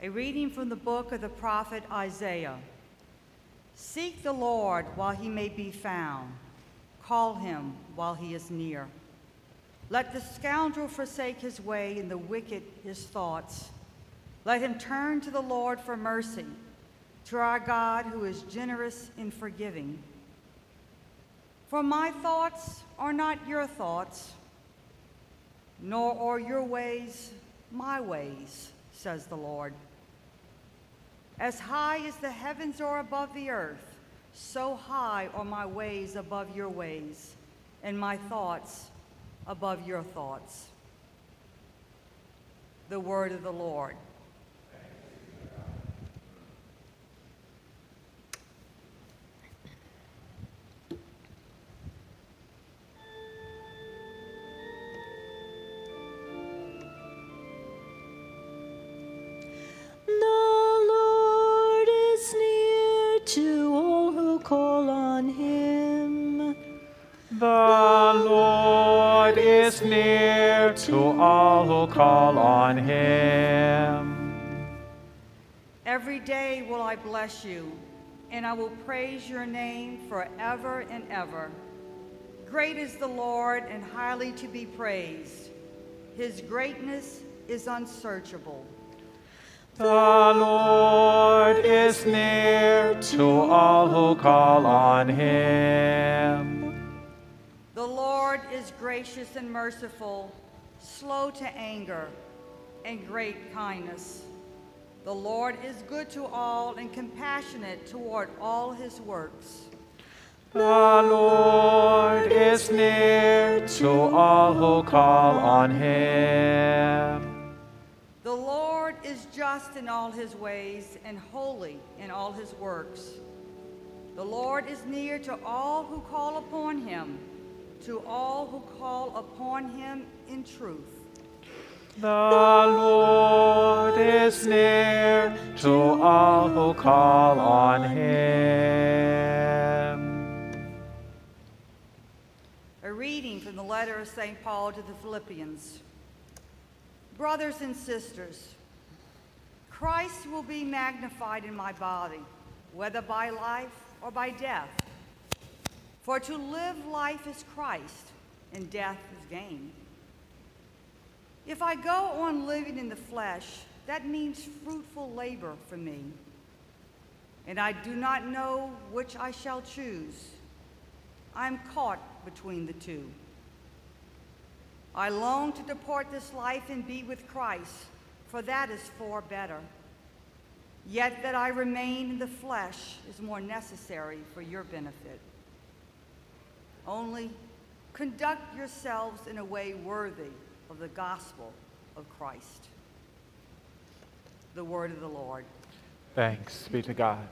A reading from the book of the prophet Isaiah. Seek the Lord while he may be found, call him while he is near. Let the scoundrel forsake his way and the wicked his thoughts. Let him turn to the Lord for mercy, to our God who is generous in forgiving. For my thoughts are not your thoughts, nor are your ways my ways, says the Lord. As high as the heavens are above the earth, so high are my ways above your ways, and my thoughts above your thoughts. The word of the Lord. To all who call on him. Every day will I bless you, and I will praise your name forever and ever. Great is the Lord and highly to be praised. His greatness is unsearchable. The Lord is near to all who call on him. The Lord is gracious and merciful, slow to anger, and great kindness. The Lord is good to all and compassionate toward all his works. The Lord is near to all who call on him. The Lord is just in all his ways and holy in all his works. The Lord is near to all who call upon him, to all who call upon him in truth. The Lord is near to all who call on him. A reading from the letter of St. Paul to the Philippians. Brothers and sisters, Christ will be magnified in my body, whether by life or by death. For to live life is Christ, and death is gain. If I go on living in the flesh, that means fruitful labor for me. And I do not know which I shall choose. I am caught between the two. I long to depart this life and be with Christ, for that is far better. Yet that I remain in the flesh is more necessary for your benefit. Only conduct yourselves in a way worthy of the gospel of Christ. The word of the Lord. Thanks be to God.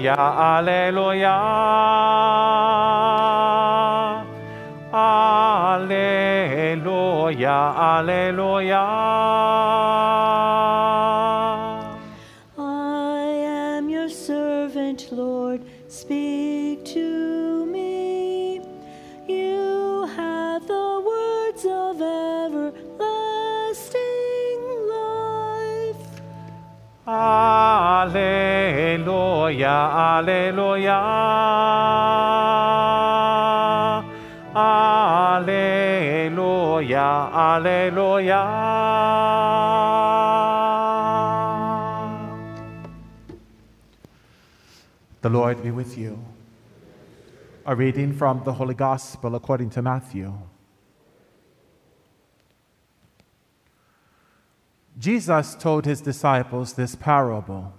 Alleluia, alleluia. Alleluia, alleluia. I am your servant, Lord. Speak to me. You have the words of everlasting life. Alleluia, alleluia. Alleluia, alleluia. The Lord be with you. A reading from the Holy Gospel according to Matthew. Jesus told his disciples this parable.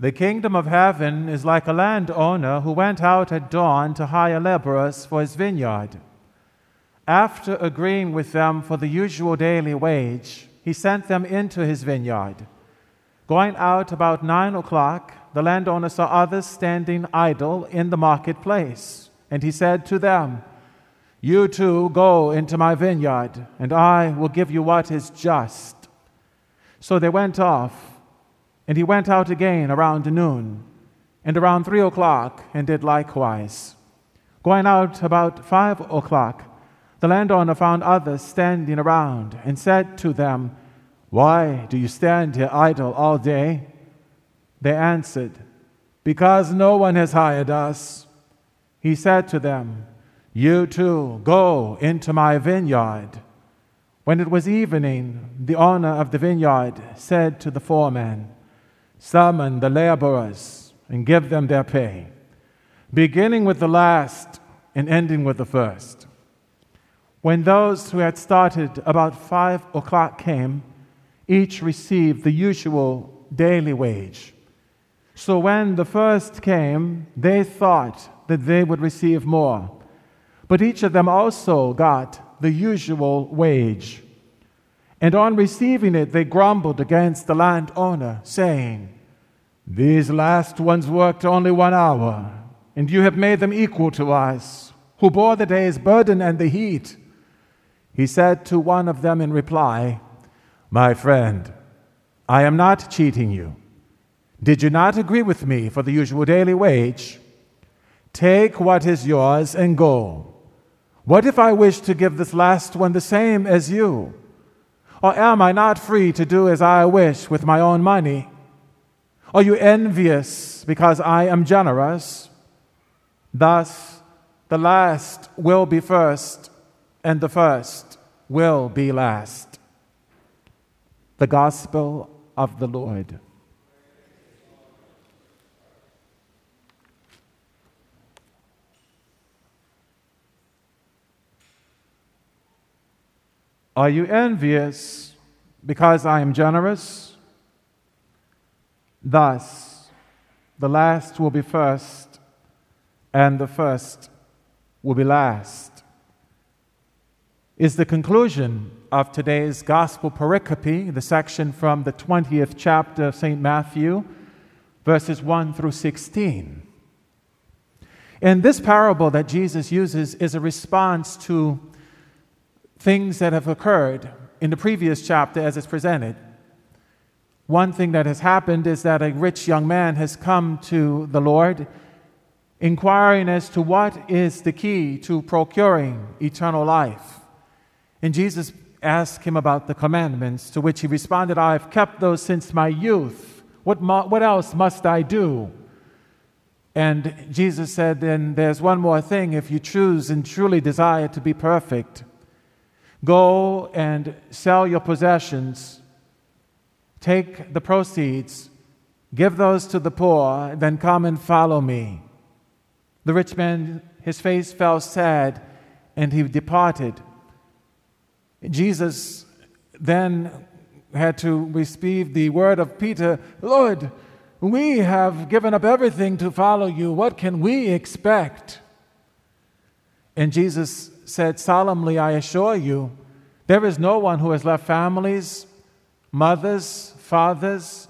The kingdom of heaven is like a landowner who went out at dawn to hire laborers for his vineyard. After agreeing with them for the usual daily wage, he sent them into his vineyard. Going out about nine o'clock, the landowner saw others standing idle in the marketplace. And he said to them, You too go into my vineyard, and I will give you what is just. So they went off, and he went out again around noon, and around three o'clock, and did likewise. Going out about five o'clock, the landowner found others standing around, and said to them, Why do you stand here idle all day? They answered, Because no one has hired us. He said to them, You too go into my vineyard. When it was evening, the owner of the vineyard said to the foreman, Summon the laborers and give them their pay, beginning with the last and ending with the first. When those who had started about five o'clock came, each received the usual daily wage. So when the first came, they thought that they would receive more. But each of them also got the usual wage. And on receiving it, they grumbled against the landowner, saying, These last ones worked only one hour, and you have made them equal to us, who bore the day's burden and the heat. He said to one of them in reply, My friend, I am not cheating you. Did you not agree with me for the usual daily wage? Take what is yours and go. What if I wish to give this last one the same as you? Or am I not free to do as I wish with my own money? Are you envious because I am generous? Thus, the last will be first, and the first will be last. The Gospel of the Lord. Are you envious because I am generous? Thus, the last will be first, and the first will be last. Is the conclusion of today's Gospel pericope, the section from the 20th chapter of St. Matthew, verses 1 through 16. And this parable that Jesus uses is a response to things that have occurred in the previous chapter as it's presented. One thing that has happened is that a rich young man has come to the Lord inquiring as to what is the key to procuring eternal life. And Jesus asked him about the commandments, to which he responded, I have kept those since my youth. What, what else must I do? And Jesus said, Then there's one more thing. If you choose and truly desire to be perfect, Go and sell your possessions, take the proceeds, give those to the poor, then come and follow me. The rich man, his face fell sad, and he departed. Jesus then had to receive the word of Peter Lord, we have given up everything to follow you. What can we expect? And Jesus said solemnly, I assure you, there is no one who has left families, mothers, fathers,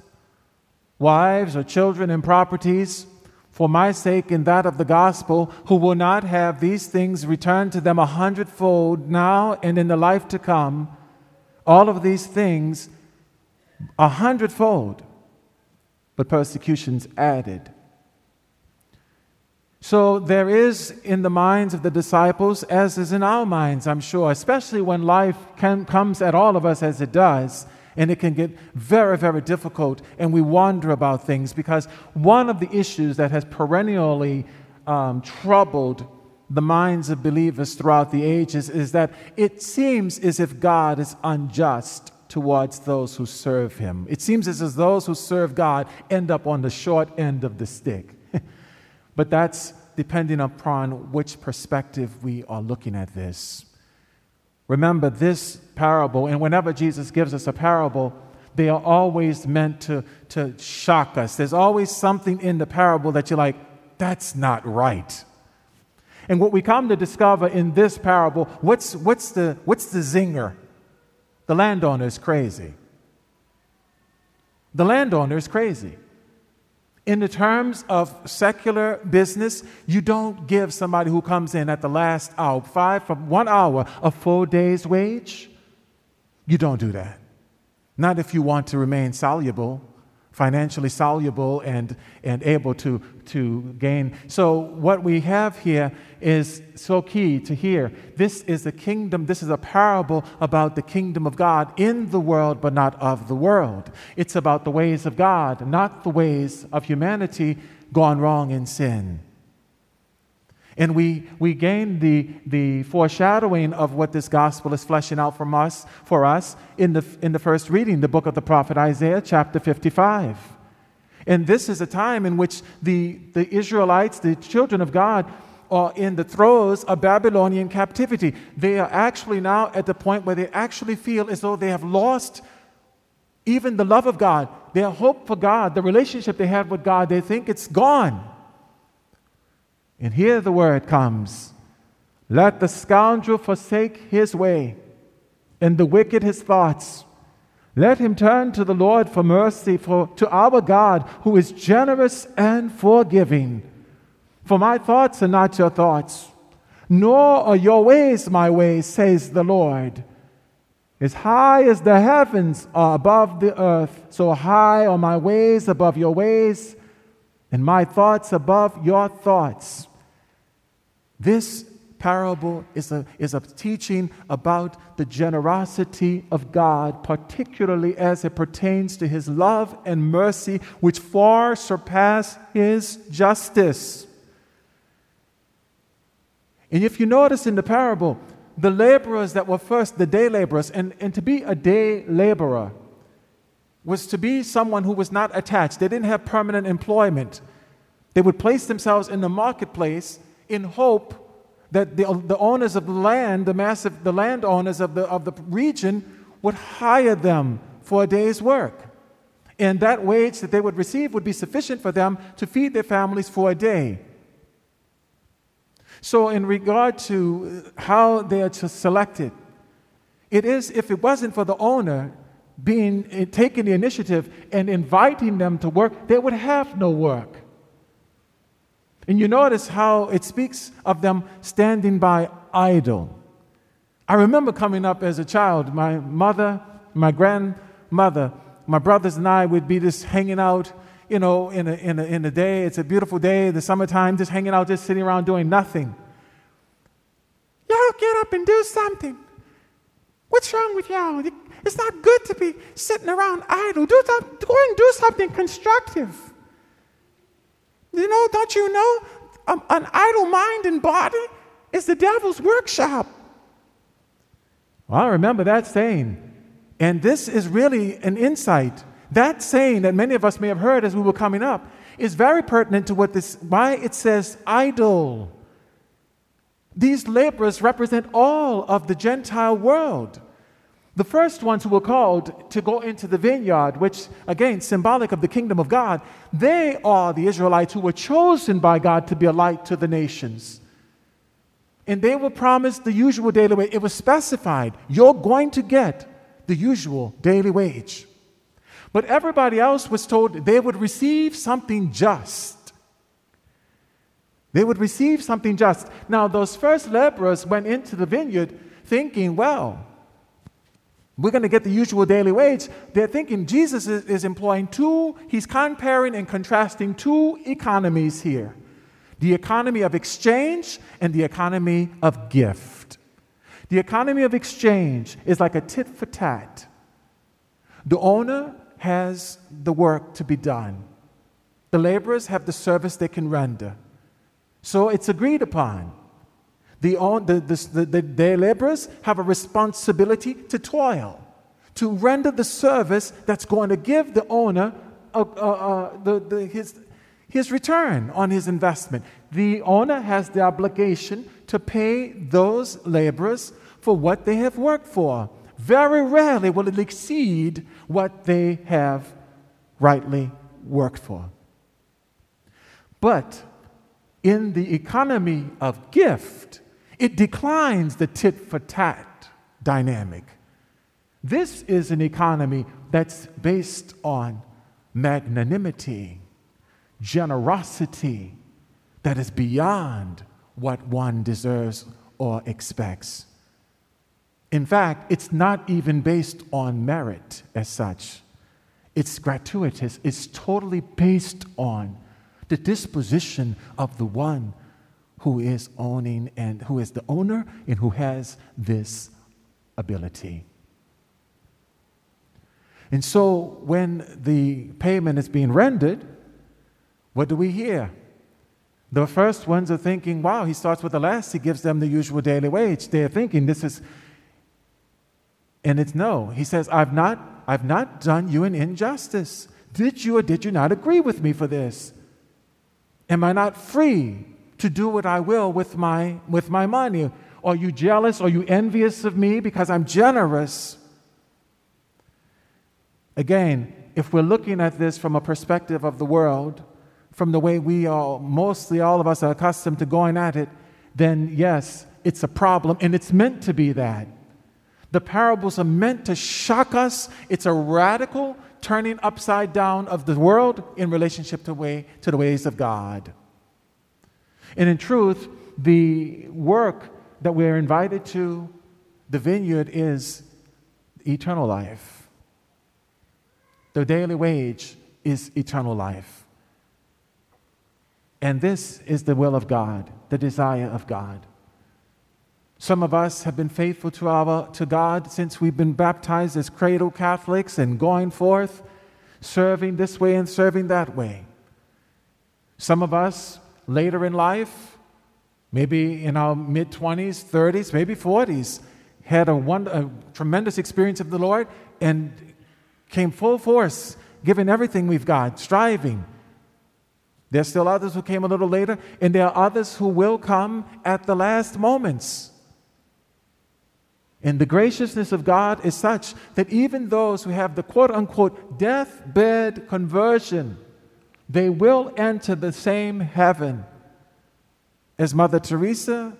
wives, or children and properties for my sake and that of the gospel, who will not have these things returned to them a hundredfold now and in the life to come, all of these things a hundredfold, but persecutions added. So there is in the minds of the disciples, as is in our minds, I'm sure, especially when life can, comes at all of us as it does, and it can get very, very difficult, and we wonder about things because one of the issues that has perennially um, troubled the minds of believers throughout the ages is that it seems as if God is unjust towards those who serve Him. It seems as if those who serve God end up on the short end of the stick. But that's depending upon which perspective we are looking at this. Remember, this parable, and whenever Jesus gives us a parable, they are always meant to, to shock us. There's always something in the parable that you're like, that's not right. And what we come to discover in this parable, what's, what's, the, what's the zinger? The landowner is crazy. The landowner is crazy. In the terms of secular business, you don't give somebody who comes in at the last hour, five from one hour, a full day's wage. You don't do that. Not if you want to remain soluble financially soluble and, and able to, to gain. So, what we have here is so key to hear. This is the kingdom, this is a parable about the kingdom of God in the world, but not of the world. It's about the ways of God, not the ways of humanity gone wrong in sin. And we, we gain the, the foreshadowing of what this gospel is fleshing out from us, for us in the, in the first reading, the book of the prophet Isaiah, chapter 55. And this is a time in which the, the Israelites, the children of God, are in the throes of Babylonian captivity. They are actually now at the point where they actually feel as though they have lost even the love of God, their hope for God, the relationship they had with God. They think it's gone. And here the word comes Let the scoundrel forsake his way, and the wicked his thoughts. Let him turn to the Lord for mercy, for to our God, who is generous and forgiving. For my thoughts are not your thoughts, nor are your ways my ways, says the Lord. As high as the heavens are above the earth, so high are my ways above your ways, and my thoughts above your thoughts. This parable is a, is a teaching about the generosity of God, particularly as it pertains to his love and mercy, which far surpass his justice. And if you notice in the parable, the laborers that were first the day laborers, and, and to be a day laborer was to be someone who was not attached. They didn't have permanent employment. They would place themselves in the marketplace in hope that the, the owners of the land, the massive, the landowners of the, of the region, would hire them for a day's work. And that wage that they would receive would be sufficient for them to feed their families for a day. So, in regard to how they are selected, it is if it wasn't for the owner being eh, taking the initiative and inviting them to work, they would have no work. And you notice how it speaks of them standing by idle. I remember coming up as a child, my mother, my grandmother, my brothers and I would be just hanging out, you know, in a, in a, in a day. It's a beautiful day, the summertime, just hanging out, just sitting around doing nothing. Y'all get up and do something. What's wrong with y'all? It's not good to be sitting around idle. Do something, go and do something constructive. You know, don't you know? Um, an idle mind and body is the devil's workshop. Well, I remember that saying. And this is really an insight. That saying that many of us may have heard as we were coming up is very pertinent to what this, why it says idle. These laborers represent all of the Gentile world. The first ones who were called to go into the vineyard, which again, symbolic of the kingdom of God, they are the Israelites who were chosen by God to be a light to the nations. And they were promised the usual daily wage. It was specified, you're going to get the usual daily wage. But everybody else was told they would receive something just. They would receive something just. Now, those first laborers went into the vineyard thinking, well, we're going to get the usual daily wage. They're thinking Jesus is, is, employing two, he's comparing and contrasting two economies here the economy of exchange and the economy of gift. The economy of exchange is like a tit for tat. The owner has the work to be done, the laborers have the service they can render. So it's agreed upon. The, the, the, the, laborers have a responsibility to toil, to render the service that's going to give the owner uh, uh, uh, the, the, his, his return on his investment. The owner has the obligation to pay those laborers for what they have worked for. Very rarely will it exceed what they have rightly worked for. But in the economy of gift, it declines the tit for tat dynamic. This is an economy that's based on magnanimity, generosity that is beyond what one deserves or expects. In fact, it's not even based on merit as such. It's gratuitous. It's totally based on the disposition of the one who is owning and who is the owner and who has this ability. And so when the payment is being rendered, what do we hear? The first ones are thinking, wow, he starts with the last, he gives them the usual daily wage. They're thinking this is, and it's no. He says, I've not, I've not done you an injustice. Did you or did you not agree with me for this? Am I not free to do what I will with my, with my money? Are you jealous? Are you envious of me because I'm generous? Again, if we're looking at this from a perspective of the world, from the way we are, mostly all of us are accustomed to going at it, then yes, it's a problem, and it's meant to be that. The parables are meant to shock us. It's a radical turning upside down of the world in relationship to, way, to the ways of God. And in truth, the work that we're invited to, the vineyard, is eternal life. The daily wage is eternal life. And this is the will of God, the desire of God. Some of us have been faithful to, our, to God since we've been baptized as cradle Catholics and going forth, serving this way and serving that way. Some of us later in life, maybe in our mid 20s, 30s, maybe 40s, had a, a tremendous experience of the Lord and came full force, giving everything we've got, striving. There's still others who came a little later, and there are others who will come at the last moments. And the graciousness of God is such that even those who have the quote unquote deathbed conversion, they will enter the same heaven as Mother Teresa,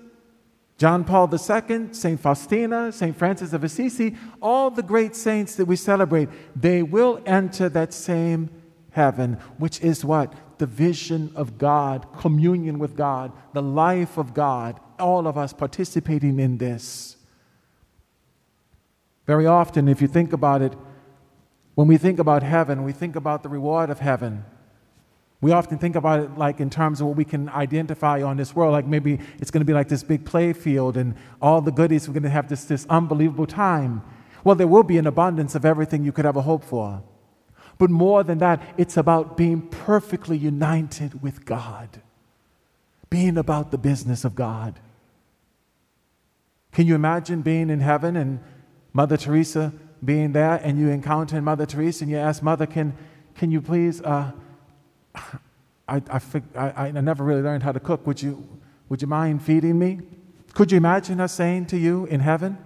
John Paul II, St. Faustina, St. Francis of Assisi, all the great saints that we celebrate, they will enter that same heaven, which is what? The vision of God, communion with God, the life of God, all of us participating in this. Very often, if you think about it, when we think about heaven, we think about the reward of heaven. We often think about it like in terms of what we can identify on this world, like maybe it's going to be like this big play field and all the goodies, we're going to have this, this unbelievable time. Well, there will be an abundance of everything you could ever hope for. But more than that, it's about being perfectly united with God, being about the business of God. Can you imagine being in heaven and Mother Teresa being there and you encounter Mother Teresa and you ask, Mother, can, can you please, uh, I, I, I, I never really learned how to cook. Would you, would you mind feeding me? Could you imagine us saying to you in heaven,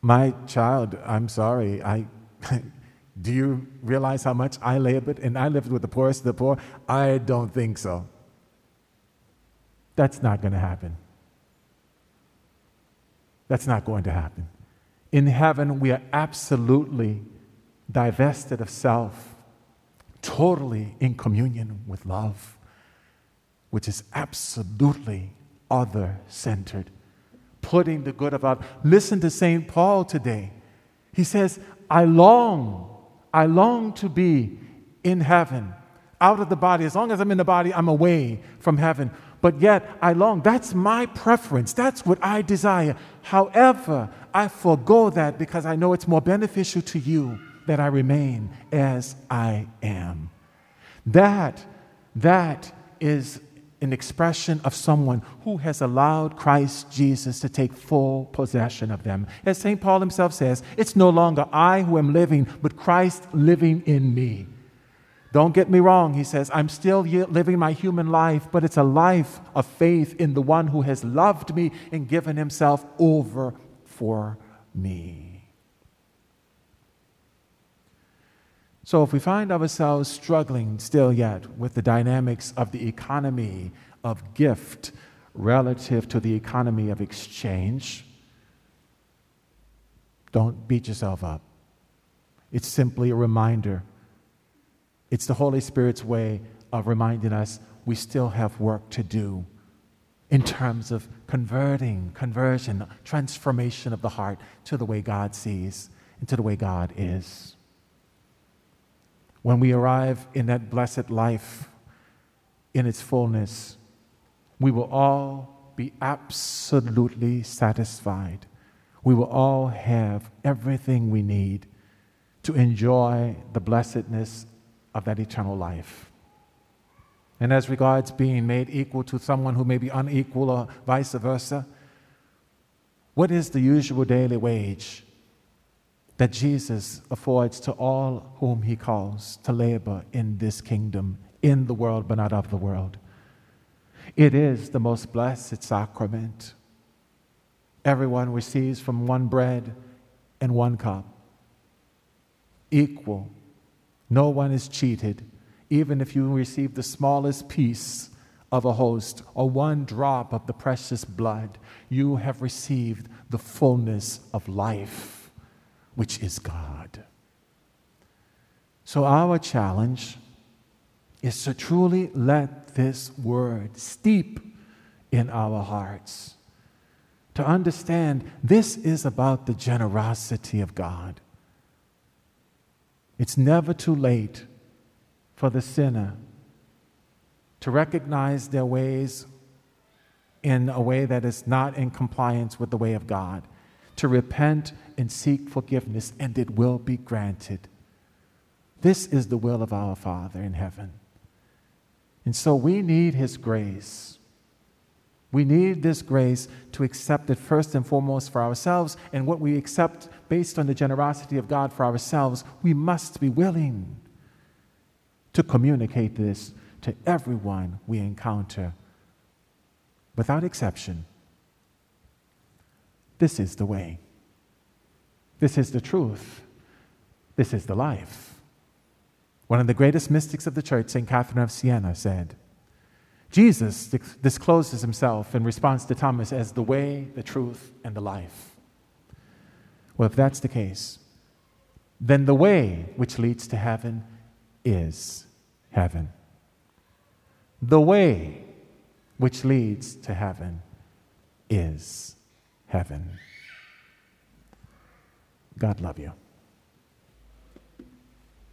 My child, I'm sorry. I, do you realize how much I labored and I lived with the poorest of the poor? I don't think so. That's not going to happen. That's not going to happen. In heaven, we are absolutely divested of self, totally in communion with love, which is absolutely other centered, putting the good of others. Listen to St. Paul today. He says, I long, I long to be in heaven, out of the body. As long as I'm in the body, I'm away from heaven but yet I long. That's my preference. That's what I desire. However, I forego that because I know it's more beneficial to you that I remain as I am. That, that is an expression of someone who has allowed Christ Jesus to take full possession of them. As St. Paul himself says, it's no longer I who am living, but Christ living in me. Don't get me wrong, he says, I'm still living my human life, but it's a life of faith in the one who has loved me and given himself over for me. So, if we find ourselves struggling still yet with the dynamics of the economy of gift relative to the economy of exchange, don't beat yourself up. It's simply a reminder It's the Holy Spirit's way of reminding us we still have work to do in terms of converting, conversion, transformation of the heart to the way God sees and to the way God is. When we arrive in that blessed life in its fullness, we will all be absolutely satisfied. We will all have everything we need to enjoy the blessedness of that eternal life. And as regards being made equal to someone who may be unequal or vice versa, what is the usual daily wage that Jesus affords to all whom he calls to labor in this kingdom, in the world, but not of the world? It is the most blessed sacrament. Everyone receives from one bread and one cup, equal. No one is cheated even if you receive the smallest piece of a host or one drop of the precious blood, you have received the fullness of life, which is God. So, our challenge is to truly let this word steep in our hearts, to understand this is about the generosity of God. It's never too late for the sinner to recognize their ways in a way that is not in compliance with the way of God, to repent and seek forgiveness, and it will be granted. This is the will of our Father in heaven. And so we need His grace. We need this grace to accept it first and foremost for ourselves, and what we accept based on the generosity of God for ourselves, we must be willing to communicate this to everyone we encounter without exception. This is the way. This is the truth. This is the life. One of the greatest mystics of the church, St. Catherine of Siena, said, Jesus discloses himself in response to Thomas as the way, the truth, and the life. Well, if that's the case, then the way which leads to heaven is heaven. The way which leads to heaven is heaven. God love you.